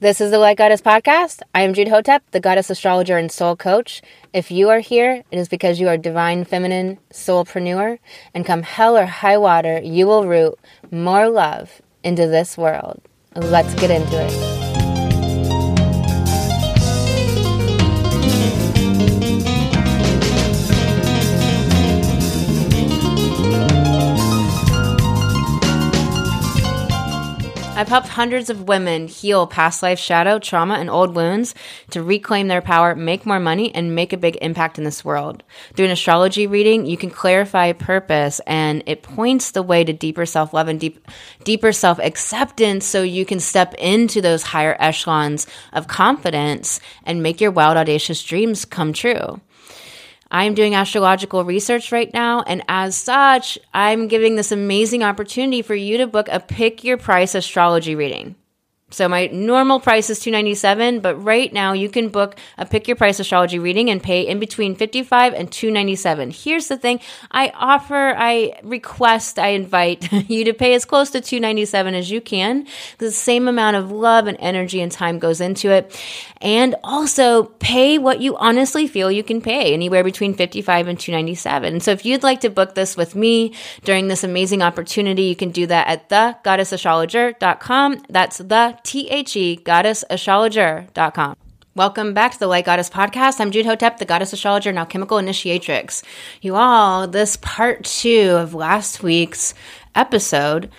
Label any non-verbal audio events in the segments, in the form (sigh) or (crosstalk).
This is the Light Goddess podcast. I am Jude Hotep, the goddess astrologer and soul coach. If you are here, it is because you are divine feminine soulpreneur, and come hell or high water, you will root more love into this world. Let's get into it. I've helped hundreds of women heal past life shadow, trauma, and old wounds to reclaim their power, make more money, and make a big impact in this world. Through an astrology reading, you can clarify purpose and it points the way to deeper self love and deep, deeper self acceptance so you can step into those higher echelons of confidence and make your wild, audacious dreams come true. I'm doing astrological research right now, and as such, I'm giving this amazing opportunity for you to book a pick your price astrology reading. So my normal price is 297, but right now you can book a pick your price astrology reading and pay in between 55 and 297. Here's the thing, I offer, I request, I invite (laughs) you to pay as close to 297 as you can. The same amount of love and energy and time goes into it. And also pay what you honestly feel you can pay, anywhere between 55 and 297. So if you'd like to book this with me during this amazing opportunity, you can do that at thegoddessastrologer.com. That's the T-H-E, goddessastrologer.com. Welcome back to the Light Goddess Podcast. I'm Jude Hotep, the Goddess Astrologer and Alchemical Initiatrix. You all, this part two of last week's episode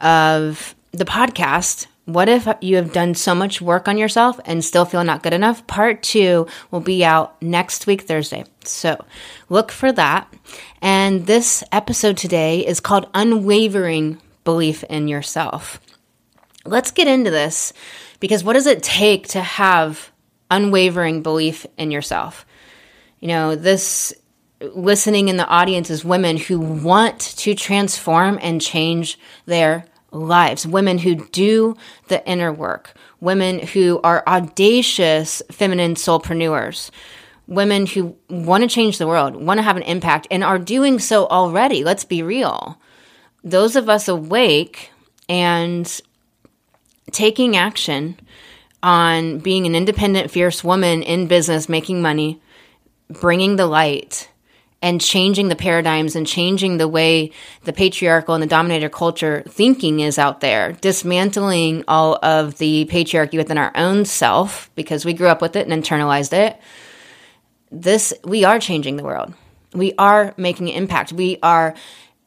of the podcast what if you have done so much work on yourself and still feel not good enough? Part two will be out next week, Thursday. So look for that. And this episode today is called Unwavering Belief in Yourself let's get into this because what does it take to have unwavering belief in yourself? You know, this listening in the audience is women who want to transform and change their lives, women who do the inner work, women who are audacious feminine soulpreneurs, women who want to change the world, want to have an impact, and are doing so already. Let's be real. Those of us awake and taking action on being an independent, fierce woman in business, making money, bringing the light, and changing the paradigms and changing the way the patriarchal and the dominator culture thinking is out there, dismantling all of the patriarchy within our own self because we grew up with it and internalized it. This, we are changing the world. We are making an impact. We are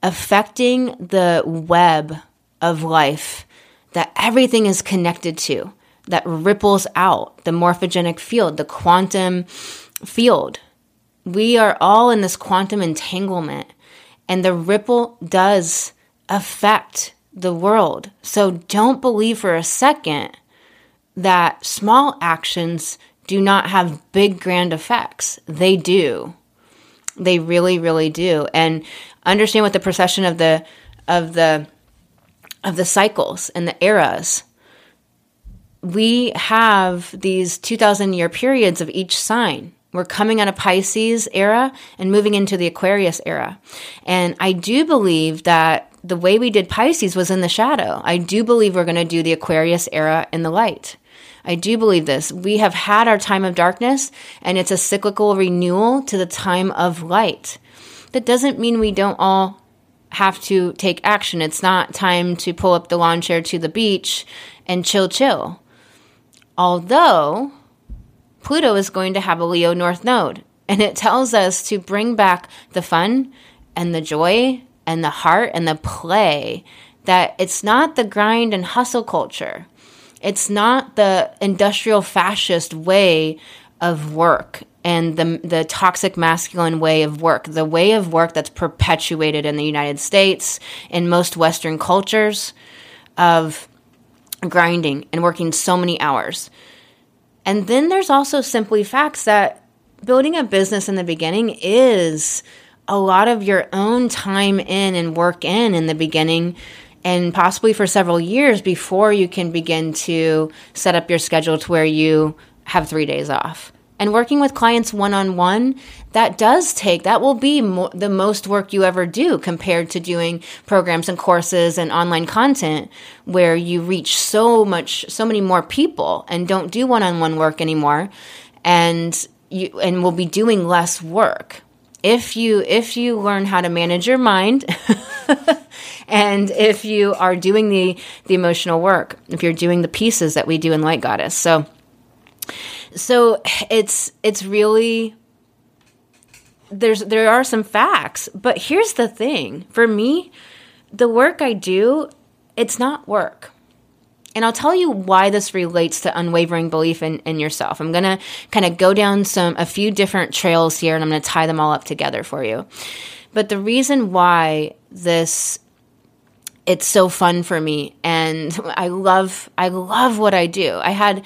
affecting the web of life that everything is connected to, that ripples out the morphogenic field, the quantum field. We are all in this quantum entanglement, and the ripple does affect the world. So don't believe for a second that small actions do not have big grand effects. They do. They really, really do. And understand what the precession of the of the of the cycles and the eras. We have these 2000 year periods of each sign. We're coming out of Pisces era and moving into the Aquarius era. And I do believe that the way we did Pisces was in the shadow. I do believe we're going to do the Aquarius era in the light. I do believe this. We have had our time of darkness and it's a cyclical renewal to the time of light. That doesn't mean we don't all have to take action. It's not time to pull up the lawn chair to the beach and chill, chill. Although Pluto is going to have a Leo North Node, and it tells us to bring back the fun and the joy and the heart and the play. That it's not the grind and hustle culture. It's not the industrial fascist way of work and the the toxic masculine way of work, the way of work that's perpetuated in the United States in most Western cultures of grinding and working so many hours. And then there's also simply facts that building a business in the beginning is a lot of your own time in and work in in the beginning and possibly for several years before you can begin to set up your schedule to where you have 3 days off And working with clients one on one, that does take, that will be mo- the most work you ever do compared to doing programs and courses and online content where you reach so much, so many more people and don't do one on one work anymore. And you, and will be doing less work if you if you learn how to manage your mind (laughs) and if you are doing the the emotional work if you're doing the pieces that we do in light goddess so so it's it's really there's there are some facts but here's the thing for me the work i do it's not work and I'll tell you why this relates to unwavering belief in, in yourself. I'm going to kind of go down some, a few different trails here and I'm going to tie them all up together for you. But the reason why this it's so fun for me and (laughs) I love I love what I do. I had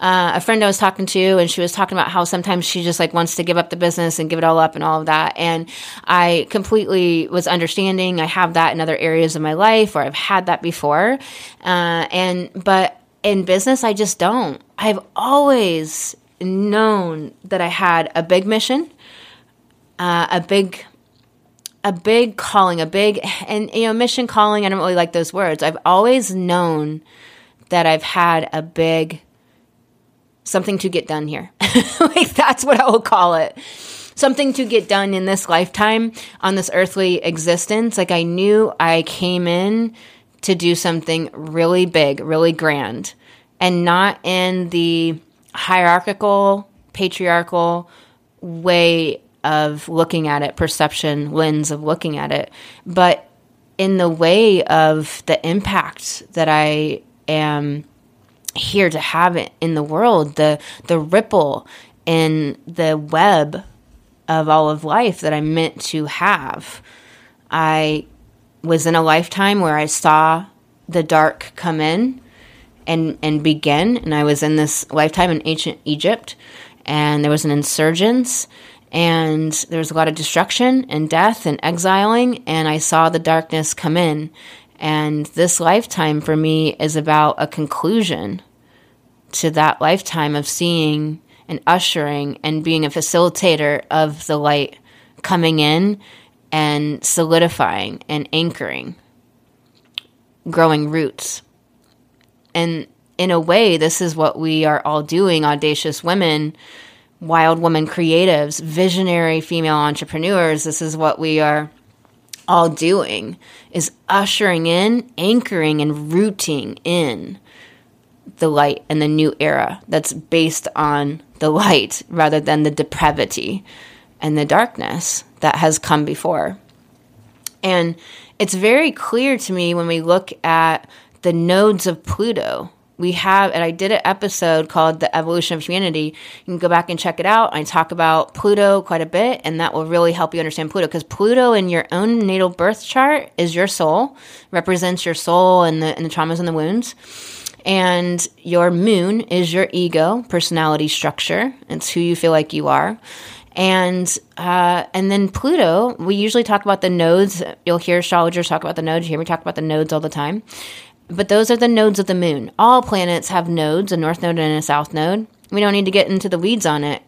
uh, a friend I was talking to, and she was talking about how sometimes she just like wants to give up the business and give it all up and all of that. And I completely was understanding. I have that in other areas of my life, or I've had that before. Uh, and but in business, I just don't. I've always known that I had a big mission, uh, a big a big calling, a big and you know mission calling. I don't really like those words. I've always known that I've had a big something to get done here. (laughs) like that's what I will call it. Something to get done in this lifetime on this earthly existence. Like I knew I came in to do something really big, really grand, and not in the hierarchical, patriarchal way of looking at it, perception lens of looking at it, but in the way of the impact that I am here to have it in the world, the the ripple in the web of all of life that I'm meant to have. I was in a lifetime where I saw the dark come in and and begin and I was in this lifetime in ancient Egypt and there was an insurgence and there was a lot of destruction and death and exiling and I saw the darkness come in and this lifetime for me is about a conclusion to that lifetime of seeing and ushering and being a facilitator of the light coming in and solidifying and anchoring, growing roots. And in a way, this is what we are all doing, audacious women, wild woman creatives, visionary female entrepreneurs. This is what we are all doing is ushering in, anchoring, and rooting in the light and the new era that's based on the light rather than the depravity and the darkness that has come before. And it's very clear to me when we look at the nodes of Pluto. We have, and I did an episode called The Evolution of Humanity. You can go back and check it out. I talk about Pluto quite a bit, and that will really help you understand Pluto because Pluto in your own natal birth chart is your soul, represents your soul and the, and the traumas and the wounds. And your moon is your ego, personality structure. It's who you feel like you are. And uh, and then Pluto, we usually talk about the nodes. You'll hear astrologers talk about the nodes. You hear me talk about the nodes all the time. But those are the nodes of the moon. All planets have nodes, a north node and a south node. We don't need to get into the weeds on it.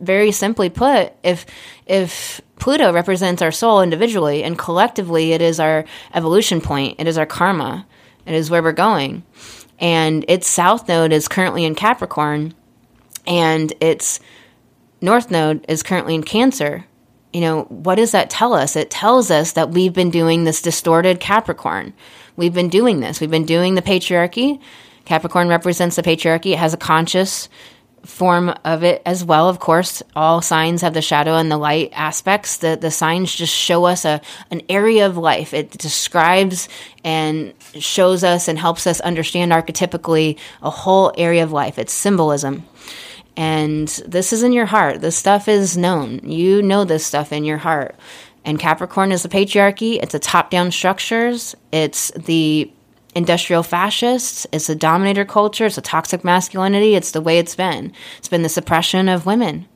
Very simply put, if if Pluto represents our soul individually and collectively it is our evolution point, it is our karma, it is where we're going and its south node is currently in Capricorn, and its north node is currently in Cancer. You know, what does that tell us? It tells us that we've been doing this distorted Capricorn. We've been doing this. We've been doing the patriarchy. Capricorn represents the patriarchy. It has a conscious form of it as well. Of course, all signs have the shadow and the light aspects. The the signs just show us a an area of life. It describes and shows us and helps us understand archetypically a whole area of life. It's symbolism. And this is in your heart. This stuff is known. You know this stuff in your heart. And Capricorn is the patriarchy. It's the top down structures. It's the industrial fascists. It's a dominator culture. It's a toxic masculinity. It's the way it's been. It's been the suppression of women,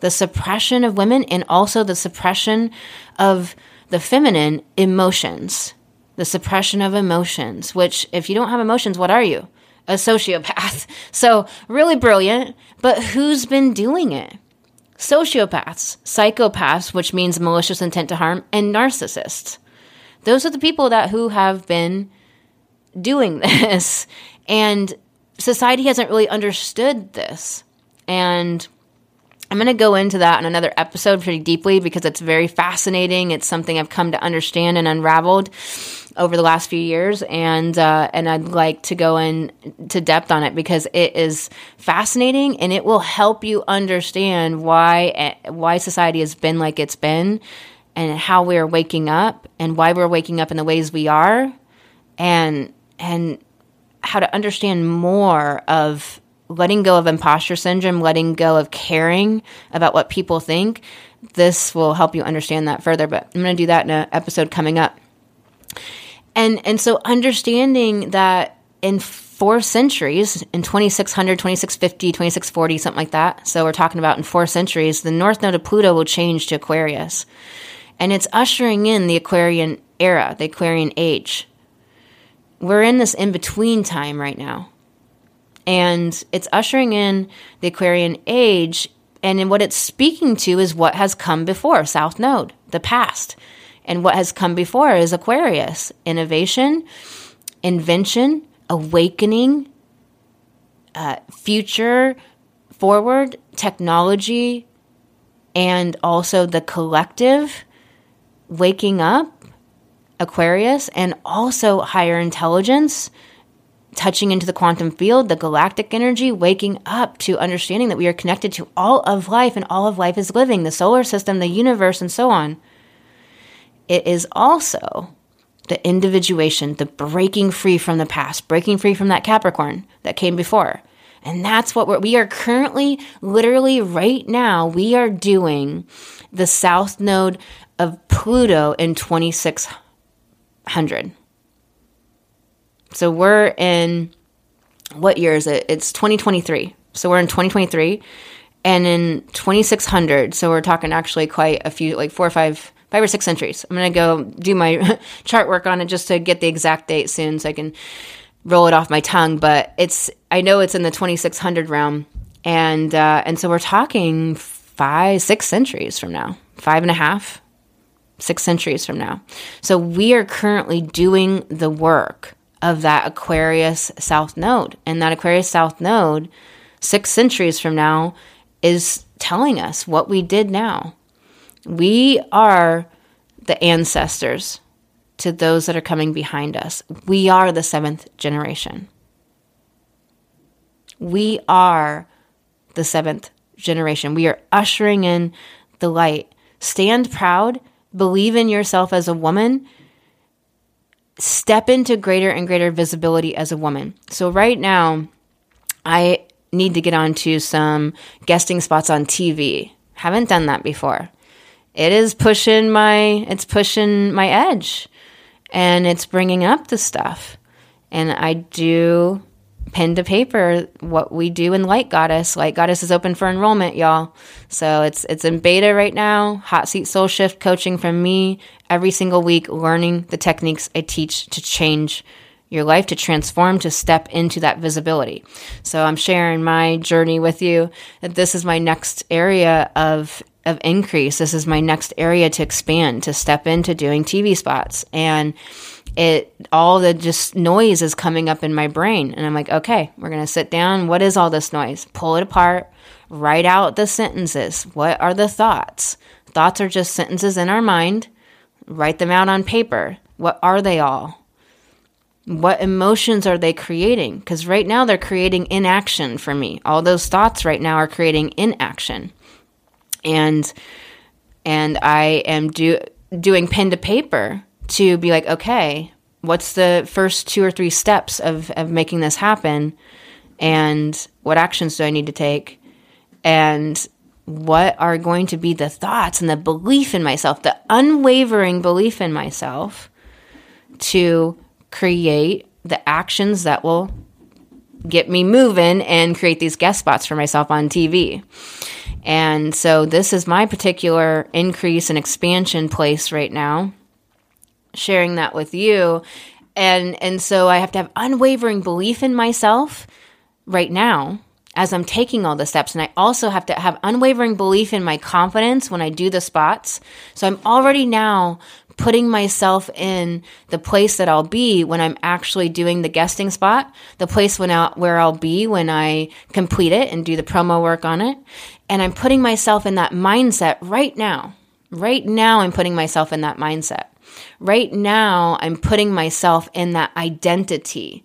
the suppression of women, and also the suppression of the feminine emotions, the suppression of emotions, which, if you don't have emotions, what are you? A sociopath. (laughs) So, really brilliant, But who's been doing it? Sociopaths, psychopaths, which means malicious intent to harm, and narcissists. Those are the people that who have been doing (laughs) this. And society hasn't really understood this. And I'm going to go into that in another episode pretty deeply because it's very fascinating. It's something I've come to understand and unraveled over the last few years, and uh, and I'd like to go into depth on it because it is fascinating and it will help you understand why eh, why society has been like it's been, and how we're waking up and why we're waking up in the ways we are, and and how to understand more of letting go of imposter syndrome, letting go of caring about what people think, this will help you understand that further. But I'm going to do that in an episode coming up. And and so understanding that in four centuries, in 2600, 2650, 2640, something like that. So we're talking about in four centuries, the north node of Pluto will change to Aquarius. And it's ushering in the Aquarian era, the Aquarian age. We're in this in between time right now and it's ushering in the Aquarian age. And what it's speaking to is what has come before, South Node, the past. And what has come before is Aquarius innovation, invention, awakening, uh, future, forward, technology, and also the collective waking up, Aquarius, and also higher intelligence touching into the quantum field, the galactic energy, waking up to understanding that we are connected to all of life and all of life is living, the solar system, the universe, and so on. It is also the individuation, the breaking free from the past, breaking free from that Capricorn that came before. And that's what we're, we are currently, literally right now, we are doing the south node of Pluto in 2600. So we're in what year is it? It's 2023. So we're in 2023 and in 2600. So we're talking actually quite a few, like four or five, five or six centuries. I'm going to go do my (laughs) chart work on it just to get the exact date soon so I can roll it off my tongue. But it's, I know it's in the 2600 realm. And, uh, and so we're talking five, six centuries from now, five and a half, six centuries from now. So we are currently doing the work of that Aquarius South Node. And that Aquarius South Node, six centuries from now, is telling us what we did now. We are the ancestors to those that are coming behind us. We are the seventh generation. We are the seventh generation. We are ushering in the light. Stand proud, believe in yourself as a woman, step into greater and greater visibility as a woman. So right now, I need to get onto some guesting spots on TV. Haven't done that before. It is pushing my it's pushing my edge and it's bringing up the stuff. And I do pen to paper what we do in Light Goddess. Light Goddess is open for enrollment, y'all. So it's it's in beta right now. Hot seat soul shift coaching from me every single week, learning the techniques I teach to change your life, to transform, to step into that visibility. So I'm sharing my journey with you. That this is my next area of of increase. This is my next area to expand, to step into doing TV spots. And it all the just noise is coming up in my brain. And i'm like okay we're going to sit down. What is all this noise? Pull it apart. Write out the sentences. What are the thoughts? Thoughts are just sentences in our mind. Write them out on paper. What are they all? What emotions are they creating? Because right now they're creating inaction for me. All those thoughts right now are creating inaction and and i am do, doing pen to paper to be like, okay, what's the first two or three steps of, of making this happen? And what actions do I need to take? And what are going to be the thoughts and the belief in myself, the unwavering belief in myself to create the actions that will get me moving and create these guest spots for myself on TV. And so this is my particular increase and expansion place right now sharing that with you. And and so I have to have unwavering belief in myself right now as I'm taking all the steps. And I also have to have unwavering belief in my confidence when I do the spots. So I'm already now putting myself in the place that I'll be when I'm actually doing the guesting spot, the place when I'll, where I'll be when I complete it and do the promo work on it. And I'm putting myself in that mindset right now. Right now, I'm putting myself in that mindset. Right now, I'm putting myself in that identity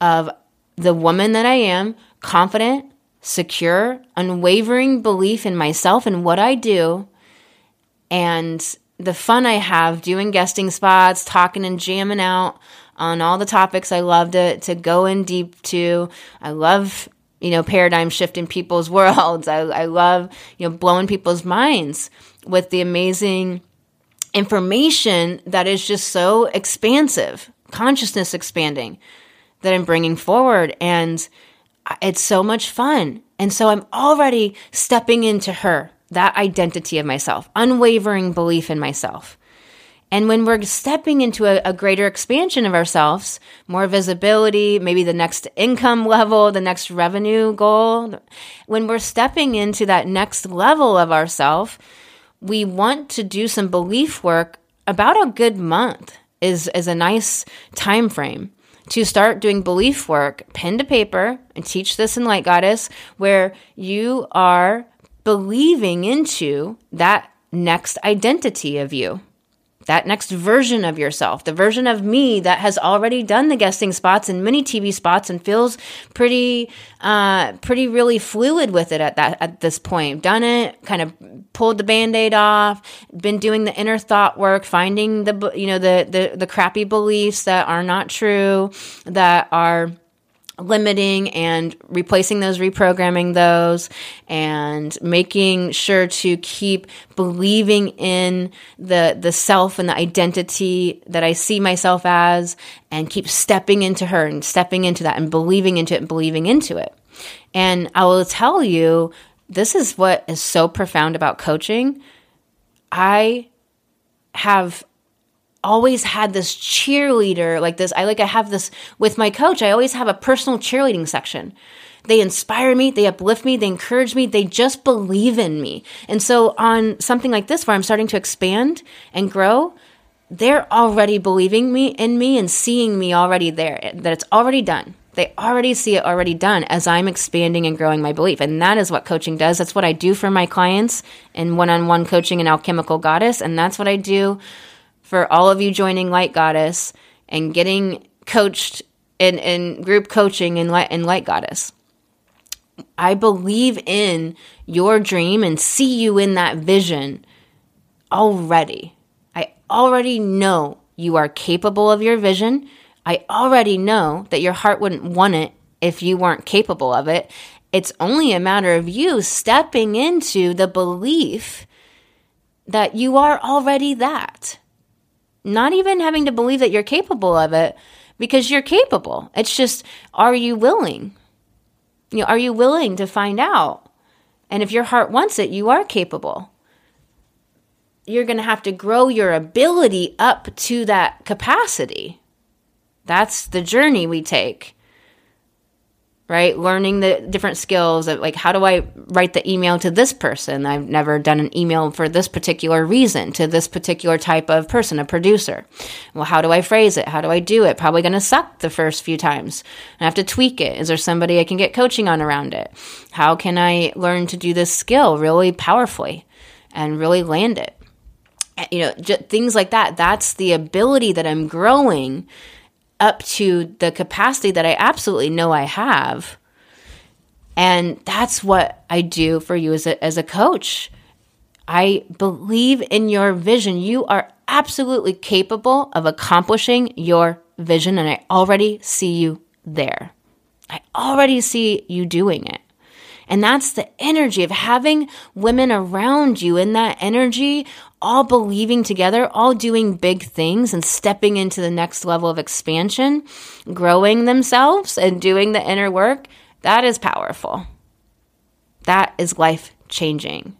of the woman that I am, confident, secure, unwavering belief in myself and what I do, and the fun I have doing guesting spots, talking and jamming out on all the topics I love to, to go in deep to. I love, you know, paradigm shift in people's (laughs) worlds. I, I love, you know, blowing people's minds with the amazing information that is just so expansive, consciousness expanding that I'm bringing forward. And it's so much fun. And so I'm already stepping into her, that identity of myself, unwavering belief in myself. And when we're stepping into a, a, greater expansion of ourselves, more visibility, maybe the next income level, the next revenue goal, when we're stepping into that next level of ourself, we want to do some belief work about a good month is, is a nice time frame to start doing belief work, pen to paper, and teach this in Light Goddess, where you are believing into that next identity of you that next version of yourself, the version of me that has already done the guesting spots and many TV spots and feels pretty, uh, pretty really fluid with it at that at this point. Done it, kind of pulled the band-aid off, been doing the inner thought work, finding the you know the the, the crappy beliefs that are not true, that are limiting and replacing those, reprogramming those, and making sure to keep believing in the the self and the identity that I see myself as, and keep stepping into her and stepping into that and believing into it and believing into it. And I will tell you, this is what is so profound about coaching. I have always had this cheerleader like this. I like I have this with my coach. I always have a personal cheerleading section. They inspire me, they uplift me, they encourage me, they just believe in me. And so on something like this where I'm starting to expand and grow, they're already believing me in me and seeing me already there that it's already done. They already see it already done as I'm expanding and growing my belief. And that is what coaching does. That's what I do for my clients in one on one coaching and alchemical goddess. And that's what I do for all of you joining Light Goddess and getting coached in, in group coaching in Light, in Light Goddess. I believe in your dream and see you in that vision already. I already know you are capable of your vision. I already know that your heart wouldn't want it if you weren't capable of it. It's only a matter of you stepping into the belief that you are already that not even having to believe that you're capable of it because you're capable. It's just, are you willing? You know, are you willing to find out? And if your heart wants it, you are capable. You're going to have to grow your ability up to that capacity. That's the journey we take right? Learning the different skills of like, how do I write the email to this person? I've never done an email for this particular reason to this particular type of person, a producer. Well, how do I phrase it? How do I do it? Probably going to suck the first few times. I have to tweak it. Is there somebody I can get coaching on around it? How can I learn to do this skill really powerfully and really land it? You know, things like that. That's the ability that I'm growing up to the capacity that I absolutely know I have. And that's what I do for you as a, as a coach. I believe in your vision. You are absolutely capable of accomplishing your vision, and I already see you there. I already see you doing it. And that's the energy of having women around you in that energy, all believing together, all doing big things and stepping into the next level of expansion, growing themselves and doing the inner work. That is powerful. That is life changing.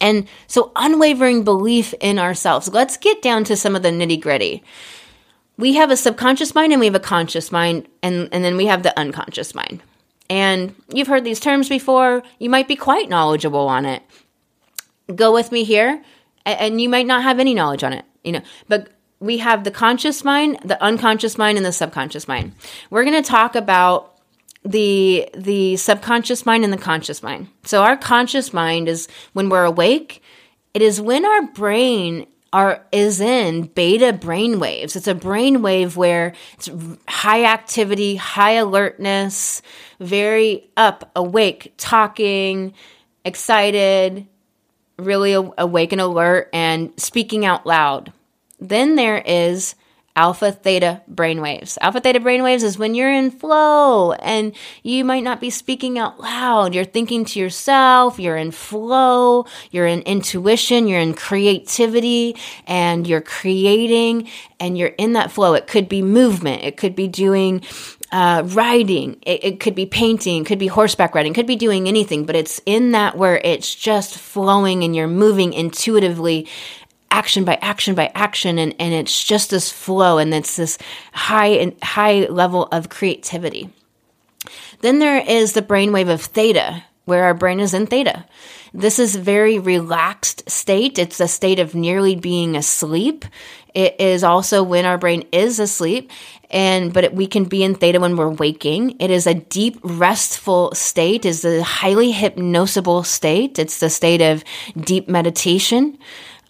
And so, unwavering belief in ourselves. Let's get down to some of the nitty gritty. We have a subconscious mind and we have a conscious mind, and, and then we have the unconscious mind. And you've heard these terms before. You might be quite knowledgeable on it. Go with me here, and you might not have any knowledge on it, you know. But we have the conscious mind, the unconscious mind, and the subconscious mind. We're going to talk about the the subconscious mind and the conscious mind. So our conscious mind is when we're awake. It is when our brain are is in beta brain waves. It's a brain wave where it's high activity, high alertness, very up, awake, talking, excited, really awake and alert and speaking out loud. Then there is alpha theta brainwaves. Alpha theta brainwaves is when you're in flow and you might not be speaking out loud. You're thinking to yourself, you're in flow, you're in intuition, you're in creativity, and you're creating and you're in that flow. It could be movement, it could be doing uh, riding, it, it could be painting, could be horseback riding, could be doing anything, but it's in that where it's just flowing and you're moving intuitively action by action by action and, and it's just this flow and it's this high and high level of creativity. Then there is the brainwave of theta, where our brain is in theta. This is very relaxed state. It's a state of nearly being asleep. It is also when our brain is asleep and but we can be in theta when we're waking. It is a deep restful state. Is a highly hypnosable state. It's the state of deep meditation.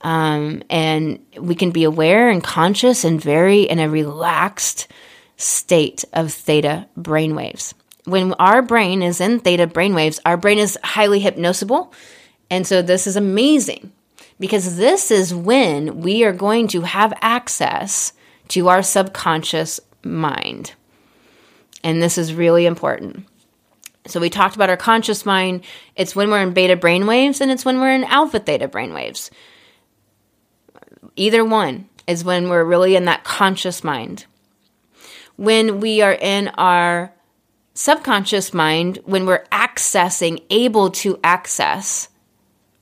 Um, and we can be aware and conscious and very in a relaxed state of theta brainwaves. When our brain is in theta brainwaves, our brain is highly hypnosable. And so this is amazing because this is when we are going to have access to our subconscious mind. And this is really important. So we talked about our conscious mind. It's when we're in beta brainwaves and it's when we're in alpha theta brainwaves. Either one is when we're really in that conscious mind. When we are in our subconscious mind, when we're accessing, able to access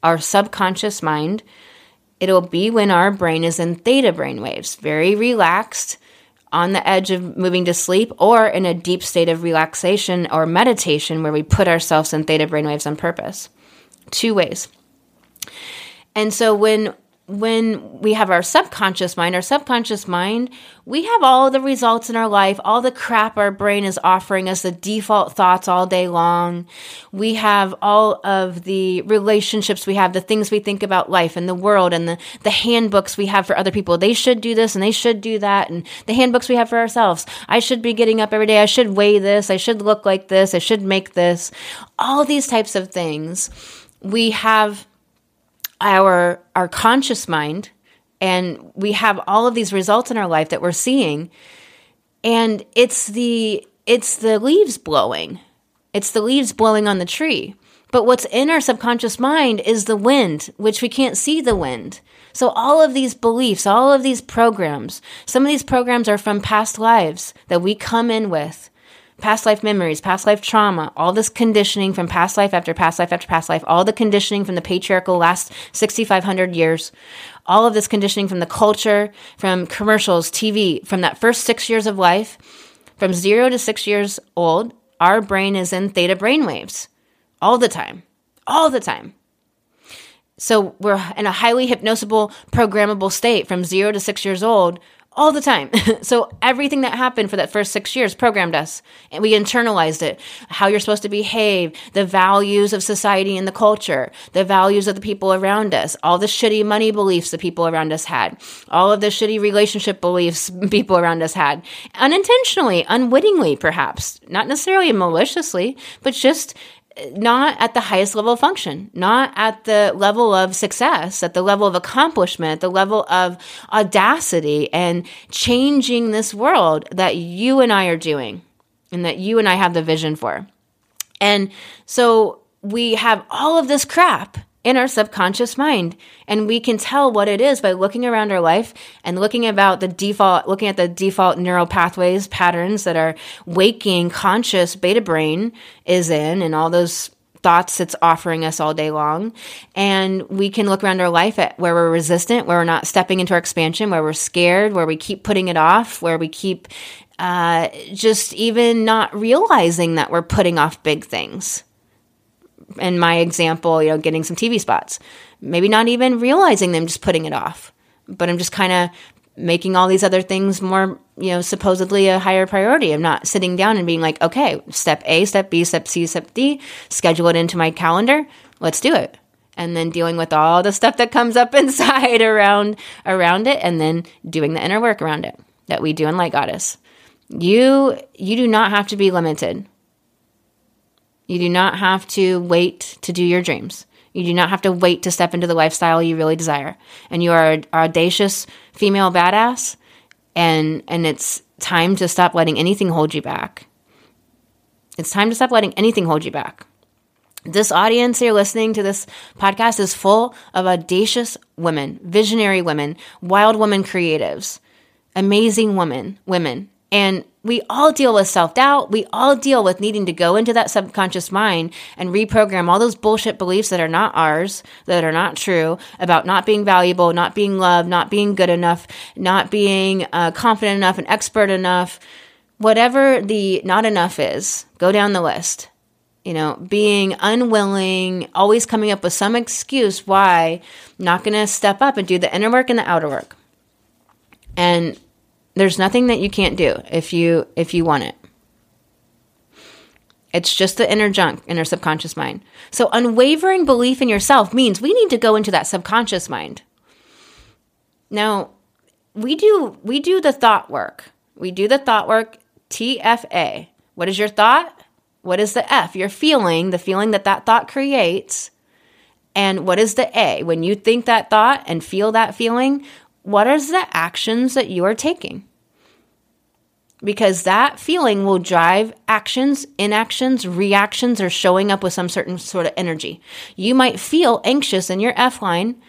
our subconscious mind, it'll be when our brain is in theta brain waves, very relaxed, on the edge of moving to sleep, or in a deep state of relaxation or meditation where we put ourselves in theta brain waves on purpose. Two ways. And so when when we have our subconscious mind, our subconscious mind, we have all the results in our life, all the crap our brain is offering us, the default thoughts all day long. We have all of the relationships we have, the things we think about life and the world and the, the handbooks we have for other people. They should do this and they should do that. And the handbooks we have for ourselves. I should be getting up every day. I should weigh this. I should look like this. I should make this. All these types of things. We have our our conscious mind and we have all of these results in our life that we're seeing and it's the it's the leaves blowing. It's the leaves blowing on the tree. But what's in our subconscious mind is the wind which we can't see the wind. So all of these beliefs all of these programs some of these programs are from past lives that we come in with past life memories, past life trauma, all this conditioning from past life after past life after past life, all the conditioning from the patriarchal last 6,500 years, all of this conditioning from the culture, from commercials, TV, from that first six years of life, from zero to six years old, our brain is in theta brainwaves all the time, all the time. So we're in a highly hypnosable, programmable state from zero to six years old all the time. (laughs) so everything that happened for that first six years programmed us and we internalized it. How you're supposed to behave, the values of society and the culture, the values of the people around us, all the shitty money beliefs the people around us had, all of the shitty relationship beliefs (laughs) people around us had, unintentionally, unwittingly, perhaps, not necessarily maliciously, but just not at the highest level of function, not at the level of success, at the level of accomplishment, the level of audacity and changing this world that you and I are doing and that you and I have the vision for. And so we have all of this crap in our subconscious mind. And we can tell what it is by looking around our life and looking about the default, looking at the default neural pathways, patterns that our waking conscious beta brain is in and all those thoughts it's offering us all day long. And we can look around our life at where we're resistant, where we're not stepping into our expansion, where we're scared, where we keep putting it off, where we keep uh, just even not realizing that we're putting off big things. In my example, you know, getting some TV spots, maybe not even realizing them, just putting it off. But I'm just kind of making all these other things more, you know, supposedly a higher priority. I'm not sitting down and being like, okay, step A, step B, step C, step D, schedule it into my calendar. Let's do it. And then dealing with all the stuff that comes up (laughs) inside around around it and then doing the inner work around it that we do in Light Goddess. You you do not have to be limited. You do not have to wait to do your dreams. You do not have to wait to step into the lifestyle you really desire. And you are an audacious female badass and and it's time to stop letting anything hold you back. It's time to stop letting anything hold you back. This audience you're listening to this podcast is full of audacious women, visionary women, wild women creatives, amazing women, women. And we all deal with self doubt. We all deal with needing to go into that subconscious mind and reprogram all those bullshit beliefs that are not ours, that are not true about not being valuable, not being loved, not being good enough, not being uh, confident enough and expert enough. Whatever the not enough is, go down the list. You know, being unwilling, always coming up with some excuse why not going to step up and do the inner work and the outer work. And there's nothing that you can't do if you if you want it. It's just the inner junk, inner subconscious mind. So unwavering belief in yourself means we need to go into that subconscious mind. Now, we do we do the thought work. We do the thought work TFA. What is your thought? What is the F? Your feeling, the feeling that that thought creates. And what is the A? When you think that thought and feel that feeling, what is the actions that you are taking? Because that feeling will drive actions, inactions, reactions, or showing up with some certain sort of energy. You might feel anxious in your F line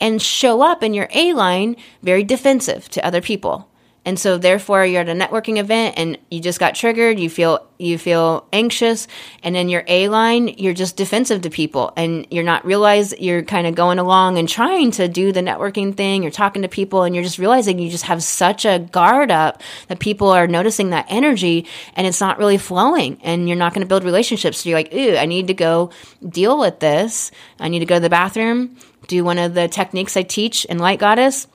and show up in your A line very defensive to other people. And so therefore you're at a networking event and you just got triggered, you feel you feel anxious and in your A line you're just defensive to people and you're not realize you're kind of going along and trying to do the networking thing, you're talking to people and you're just realizing you just have such a guard up that people are noticing that energy and it's not really flowing and you're not going to build relationships. So you're like, "Ooh, I need to go deal with this. I need to go to the bathroom, do one of the techniques I teach in Light Goddess.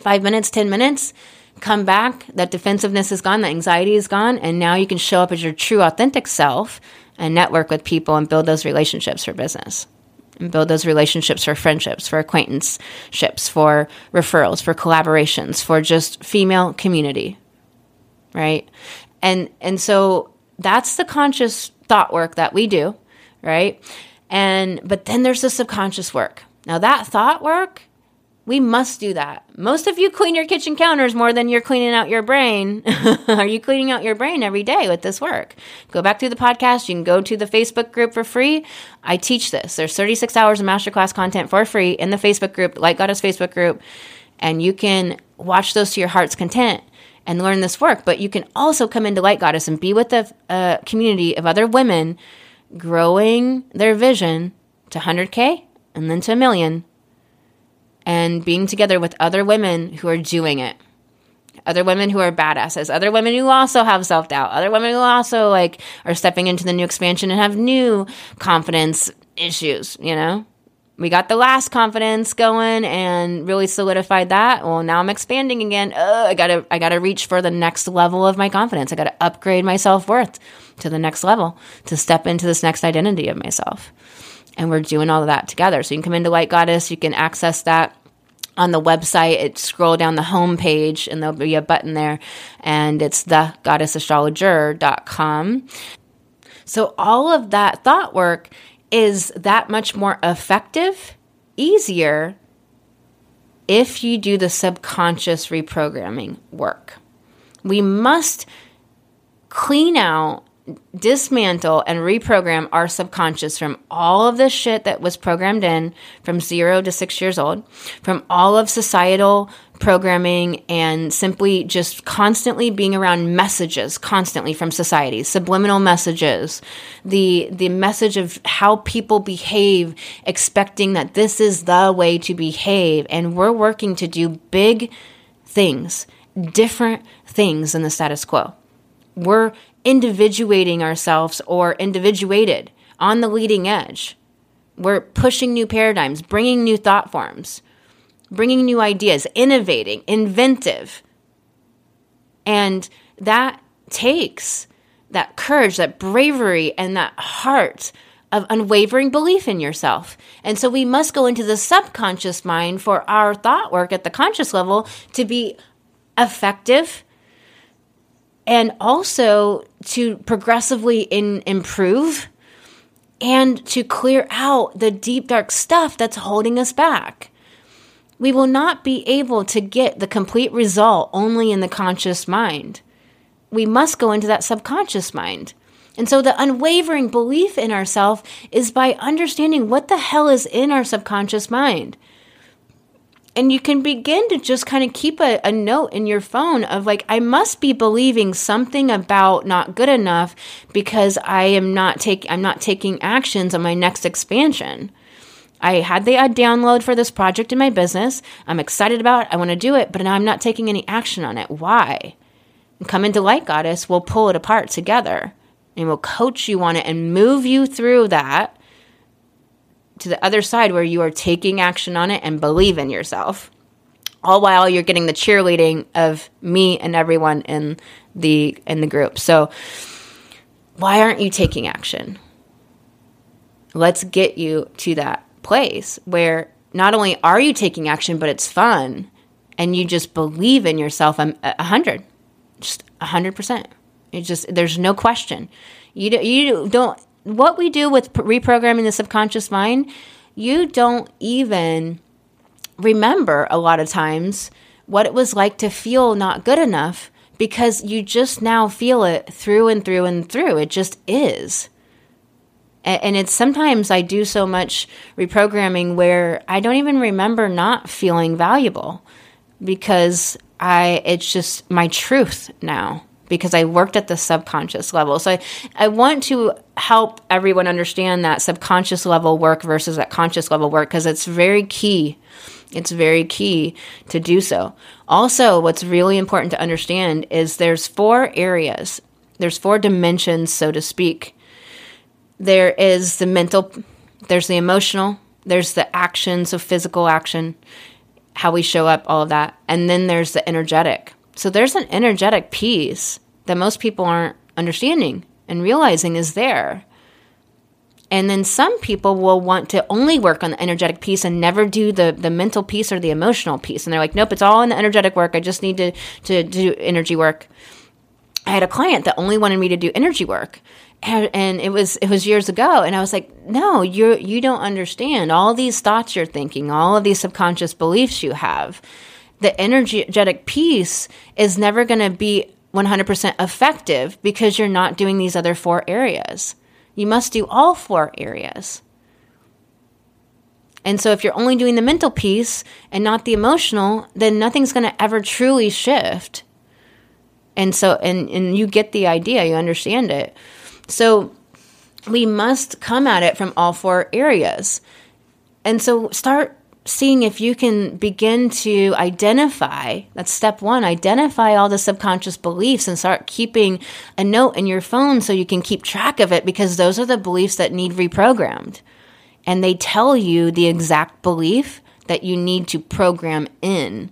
5 minutes, 10 minutes." Come back, that defensiveness is gone, that anxiety is gone, and now you can show up as your true, authentic self and network with people and build those relationships for business. And build those relationships for friendships, for acquaintanceships, for referrals, for collaborations, for just female community. Right? And and so that's the conscious thought work that we do, right? And but then there's the subconscious work. Now that thought work we must do that. Most of you clean your kitchen counters more than you're cleaning out your brain. (laughs) Are you cleaning out your brain every day with this work? Go back through the podcast. You can go to the Facebook group for free. I teach this. There's 36 hours of masterclass content for free in the Facebook group, Light Goddess Facebook group, and you can watch those to your heart's content and learn this work. But you can also come into Light Goddess and be with a, a uh, community of other women growing their vision to 100K and then to a million and being together with other women who are doing it. Other women who are badasses, other women who also have self doubt, other women who also like are stepping into the new expansion and have new confidence issues, you know? we got the last confidence going and really solidified that. Well, now I'm expanding again. Ugh, I gotta, I gotta reach for the next level of my confidence. I gotta upgrade my self worth to the next level to step into this next identity of myself. And we're doing all of that together. So you can come into Light Goddess. You can access that on the website, it scroll down the home page and there'll be a button there and it's the goddessastrologer.com. So all of that thought work is that much more effective, easier if you do the subconscious reprogramming work. We must clean out dismantle and reprogram our subconscious from all of the shit that was programmed in from zero to six years old, from all of societal programming and simply just constantly being around messages constantly from society subliminal messages the the message of how people behave expecting that this is the way to behave. And we're working to do big things different things than the status quo. We're individuating ourselves or individuated on the leading edge we're pushing new paradigms bringing new thought forms bringing new ideas, innovating, inventive. And that takes that courage, that bravery, and that heart of unwavering belief in yourself. And so we must go into the subconscious mind for our thought work at the conscious level to be effective and also to progressively in, improve and to clear out the deep dark stuff that's holding us back we will not be able to get the complete result only in the conscious mind. We must go into that subconscious mind. And so the unwavering belief in ourself is by understanding what the hell is in our subconscious mind. And you can begin to just kind of keep a, a, note in your phone of like, I must be believing something about not good enough because I am not taking I'm not taking actions on my next expansion. I had the download for this project in my business. I'm excited about it. I want to do it, but now I'm not taking any action on it. Why? Come into Light Goddess, we'll pull it apart together and we'll coach you on it and move you through that to the other side where you are taking action on it and believe in yourself. All while you're getting the cheerleading of me and everyone in the in the group. So why aren't you taking action? Let's get you to that place where not only are you taking action, but it's fun and you just believe in yourself a hundred, just a hundred percent. It just, there's no question. You, do, you don't, what we do with reprogramming the subconscious mind, you don't even remember a lot of times what it was like to feel not good enough because you just now feel it through and through and through. It just is and it's sometimes I do so much reprogramming where I don't even remember not feeling valuable because I it's just my truth now because I worked at the subconscious level. So I, I want to help everyone understand that subconscious level work versus that conscious level work because it's very key. It's very key to do so. Also, what's really important to understand is there's four areas. There's four dimensions, so to speak, there is the mental, there's the emotional, there's the action, so physical action, how we show up, all of that. And then there's the energetic. So there's an energetic piece that most people aren't understanding and realizing is there. And then some people will want to only work on the energetic piece and never do the, the mental piece or the emotional piece. And they're like, nope, it's all in the energetic work. I just need to, to do energy work. I had a client that only wanted me to do energy work and, it was it was years ago and i was like no you you don't understand all these thoughts you're thinking all of these subconscious beliefs you have the energetic piece is never going to be 100% effective because you're not doing these other four areas. You must do all four areas. And so if you're only doing the mental piece and not the emotional then nothing's going to ever truly shift. And so and and you get the idea you understand it. So we must come at it from all four areas. And so start seeing if you can begin to identify that's step one identify all the subconscious beliefs and start keeping a note in your phone so you can keep track of it because those are the beliefs that need reprogrammed. And they tell you the exact belief that you need to program in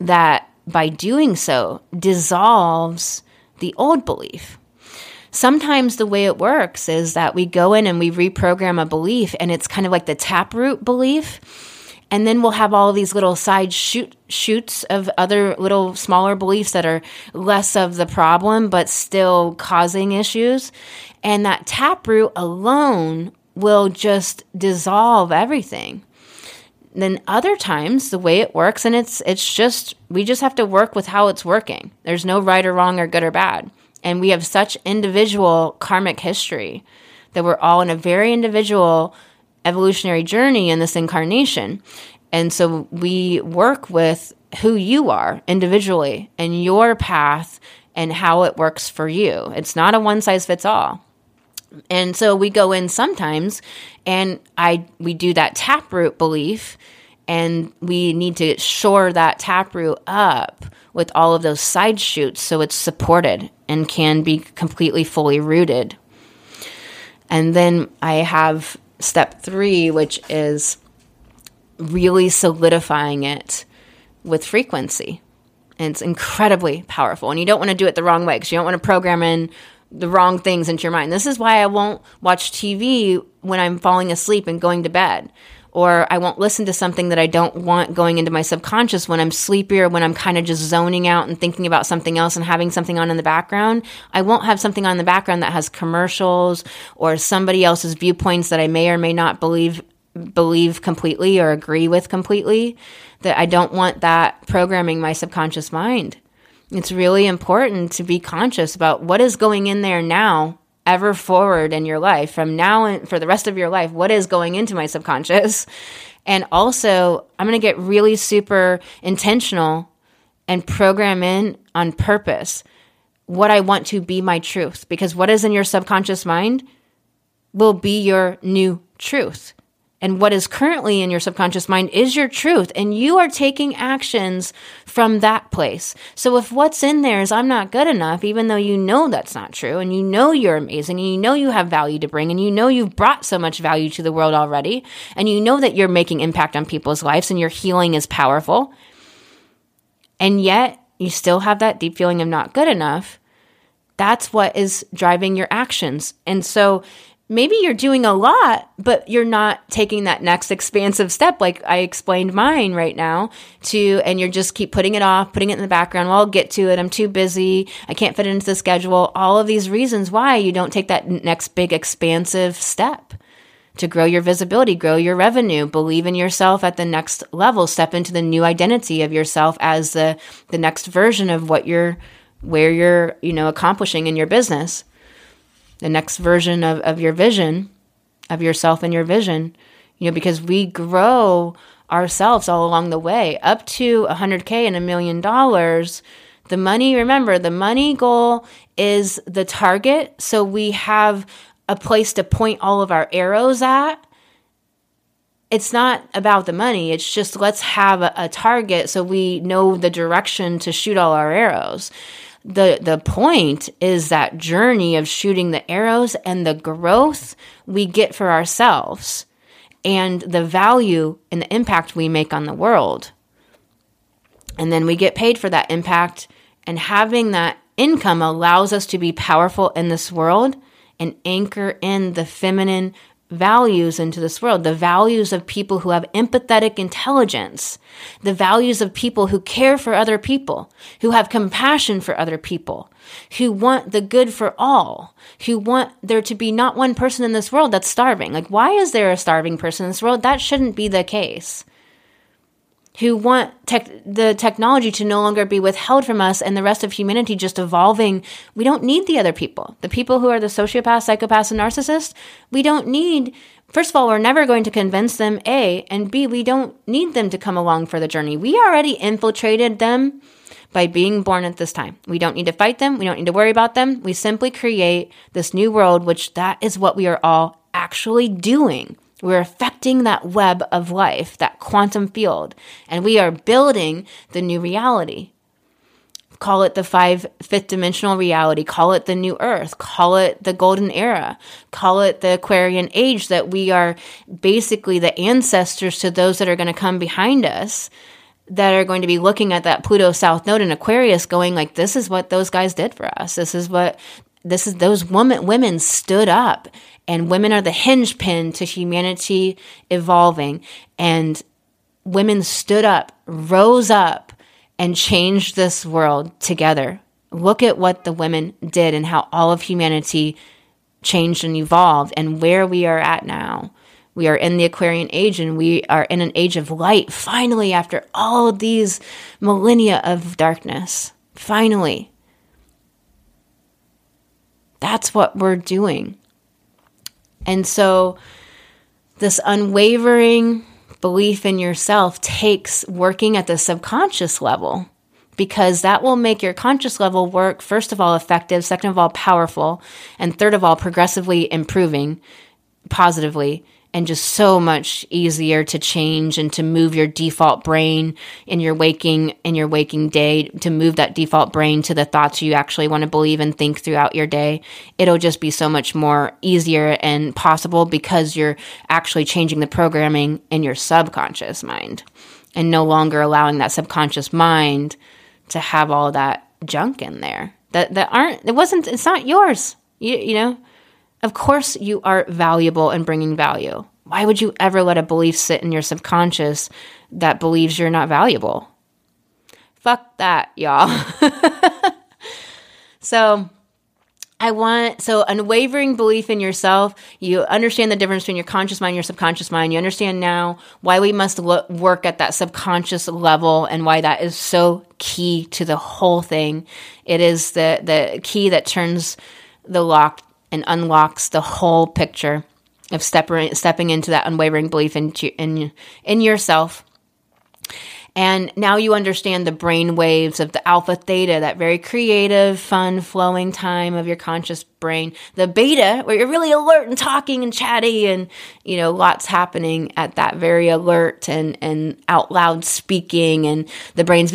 that by doing so dissolves the old belief. Sometimes the way it works is that we go in and we reprogram a belief and it's kind of like the taproot belief and then we'll have all these little side shoot shoots of other little smaller beliefs that are less of the problem but still causing issues. And that taproot alone will just dissolve everything. Then other times the way it works and it's it's just we just have to work with how it's working. There's no right or wrong or good or bad. And we have such individual karmic history that we're all in a very individual evolutionary journey in this incarnation. And so we work with who you are individually and your path and how it works for you. It's not a one size fits all. And so we go in sometimes and I we do that taproot belief and we need to shore that taproot up with all of those side shoots so it's supported and can be completely fully rooted. And then I have step 3 which is really solidifying it with frequency. And it's incredibly powerful. And you don't want to do it the wrong way because you don't want to program in the wrong things into your mind. This is why I won't watch TV when I'm falling asleep and going to bed. Or I won't listen to something that I don't want going into my subconscious when I'm sleepy or when I'm kind of just zoning out and thinking about something else and having something on in the background. I won't have something on in the background that has commercials or somebody else's viewpoints that I may or may not believe believe completely or agree with completely. That I don't want that programming my subconscious mind. It's really important to be conscious about what is going in there now, ever forward in your life, from now and for the rest of your life, what is going into my subconscious. (laughs) And also, I'm going to get really super intentional and program in on purpose what I want to be my truth. Because what is in your subconscious mind will be your new truth and what is currently in your subconscious mind is your truth and you are taking actions from that place. So if what's in there is I'm not good enough, even though you know that's not true and you know you're amazing and you know you have value to bring and you know you've brought so much value to the world already and you know that you're making impact on people's lives and your healing is powerful. And yet you still have that deep feeling of not good enough. That's what is driving your actions. And so maybe you're doing a lot, but you're not taking that next expansive step, like I explained mine right now, to, and you're just keep putting it off, putting it in the background. Well, I'll get to it. I'm too busy. I can't fit it into the schedule. All of these reasons why you don't take that next big expansive step to grow your visibility, grow your revenue, believe in yourself at the next level, step into the new identity of yourself as the, the next version of what you're, where you're, you know, accomplishing in your business the next version of, of your vision, of yourself and your vision, you know, because we grow ourselves all along the way up to 100K and a million dollars. The money, remember, the money goal is the target. So we have a place to point all of our arrows at. It's not about the money. It's just let's have a, a target so we know the direction to shoot all our arrows the the point is that journey of shooting the arrows and the growth we get for ourselves and the value and the impact we make on the world. And then we get paid for that impact and having that income allows us to be powerful in this world and anchor in the feminine values into this world, the values of people who have empathetic intelligence, the values of people who care for other people, who have compassion for other people, who want the good for all, who want there to be not one person in this world that's starving. Like, why is there a starving person in this world? That shouldn't be the case who want tech, the technology to no longer be withheld from us and the rest of humanity just evolving. We don't need the other people. The people who are the sociopaths, psychopaths, and narcissists, we don't need. First of all, we're never going to convince them, A, and B, we don't need them to come along for the journey. We already infiltrated them by being born at this time. We don't need to fight them. We don't need to worry about them. We simply create this new world, which that is what we are all actually doing. We're affecting that web of life, that quantum field, and we are building the new reality. Call it the five fifth dimensional reality, call it the new earth, call it the golden era, call it the Aquarian age that we are basically the ancestors to those that are going to come behind us that are going to be looking at that Pluto South Node in Aquarius going like this is what those guys did for us. This is what this is those women women stood up and women are the hinge pin to humanity evolving and women stood up rose up and changed this world together look at what the women did and how all of humanity changed and evolved and where we are at now we are in the Aquarian age and we are in an age of light, finally, after all these millennia of darkness. Finally. That's what we're doing. And so, this unwavering belief in yourself takes working at the subconscious level because that will make your conscious level work, first of all, effective, second of all, powerful, and third of all, progressively improving positively and just so much easier to change and to move your default brain in your waking in your waking day to move that default brain to the thoughts you actually want to believe and think throughout your day. It'll just be so much more easier and possible because you're actually changing the programming in your subconscious mind and no longer allowing that subconscious mind to have all that junk in there that that aren't it wasn't it's not yours. You, you know of course, you are valuable and bringing value. Why would you ever let a belief sit in your subconscious that believes you're not valuable? Fuck that, y'all. (laughs) so, I want so unwavering belief in yourself. You understand the difference between your conscious mind and your subconscious mind. You understand now why we must look, work at that subconscious level and why that is so key to the whole thing. It is the the key that turns the lock and unlocks the whole picture of stepping stepping into that unwavering belief in in in yourself. And now you understand the brain waves of the alpha theta, that very creative, fun, flowing time of your conscious brain. The beta, where you're really alert and talking and chatty and, you know, lots happening at that very alert and, and out loud speaking and the brain's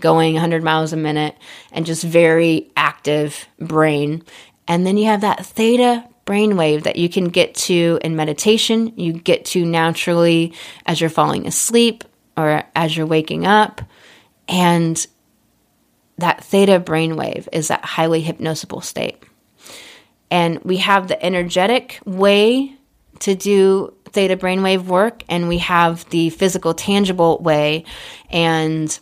going 100 miles a minute and just very active brain. And then you have that theta brainwave that you can get to in meditation, you get to naturally as you're falling asleep or as you're waking up. And that theta brainwave is that highly hypnosable state. And we have the energetic way to do theta brainwave work, and we have the physical, tangible way. And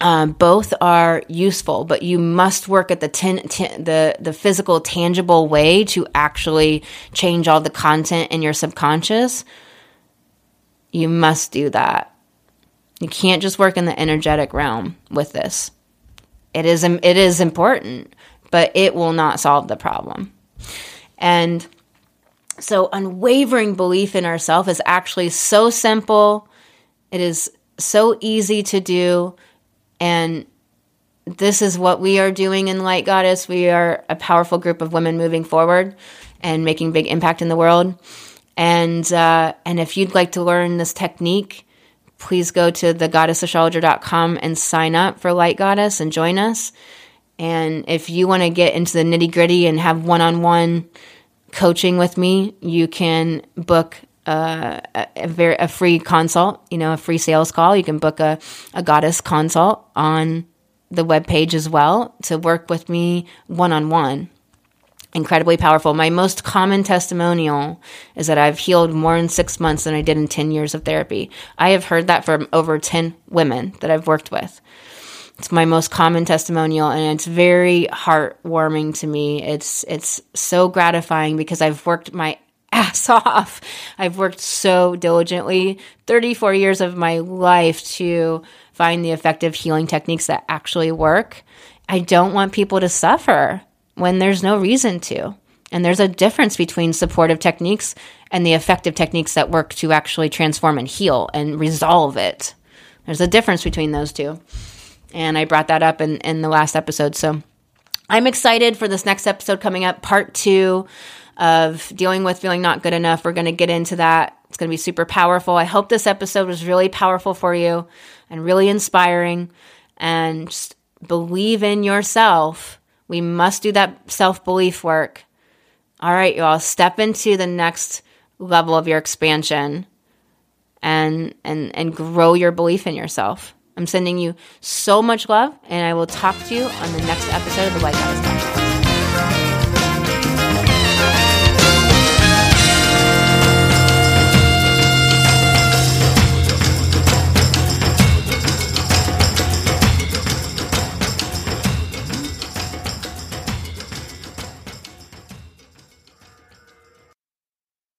um, both are useful, but you must work at the ten, ten, the the physical, tangible way to actually change all the content in your subconscious. You must do that. You can't just work in the energetic realm with this. It is it is important, but it will not solve the problem. And so, unwavering belief in ourselves is actually so simple. It is so easy to do and this is what we are doing in Light Goddess. We are a powerful group of women moving forward and making big impact in the world. And uh, and if you'd like to learn this technique, please go to thegoddessastrologer.com and sign up for Light Goddess and join us. And if you want to get into the nitty gritty and have one on one coaching with me, you can book uh, a, a, very, a free consult, you know, a free sales call. You can book a, a goddess consult on the web page as well to work with me one on one. Incredibly powerful. My most common testimonial is that I've healed more in six months than I did in 10 years of therapy. I have heard that from over 10 women that I've worked with. It's my most common testimonial and it's very heartwarming to me. It's it's so gratifying because I've worked my ass (laughs) off. I've worked so diligently 34 years of my life to find the effective healing techniques that actually work. I don't want people to suffer when there's no reason to. And there's a difference between supportive techniques and the effective techniques that work to actually transform and heal and resolve it. There's a difference between those two. And I brought that up in, in the last episode. So I'm excited for this next episode coming up, part two of dealing with feeling not good enough. We're going to get into that. It's going to be super powerful. I hope this episode was really powerful for you and really inspiring. And just believe in yourself. We must do that self belief work. All right, y'all, step into the next level of your expansion and and and grow your belief in yourself. I'm sending you so much love, and I will talk to you on the next episode of the Light Goddess Podcast.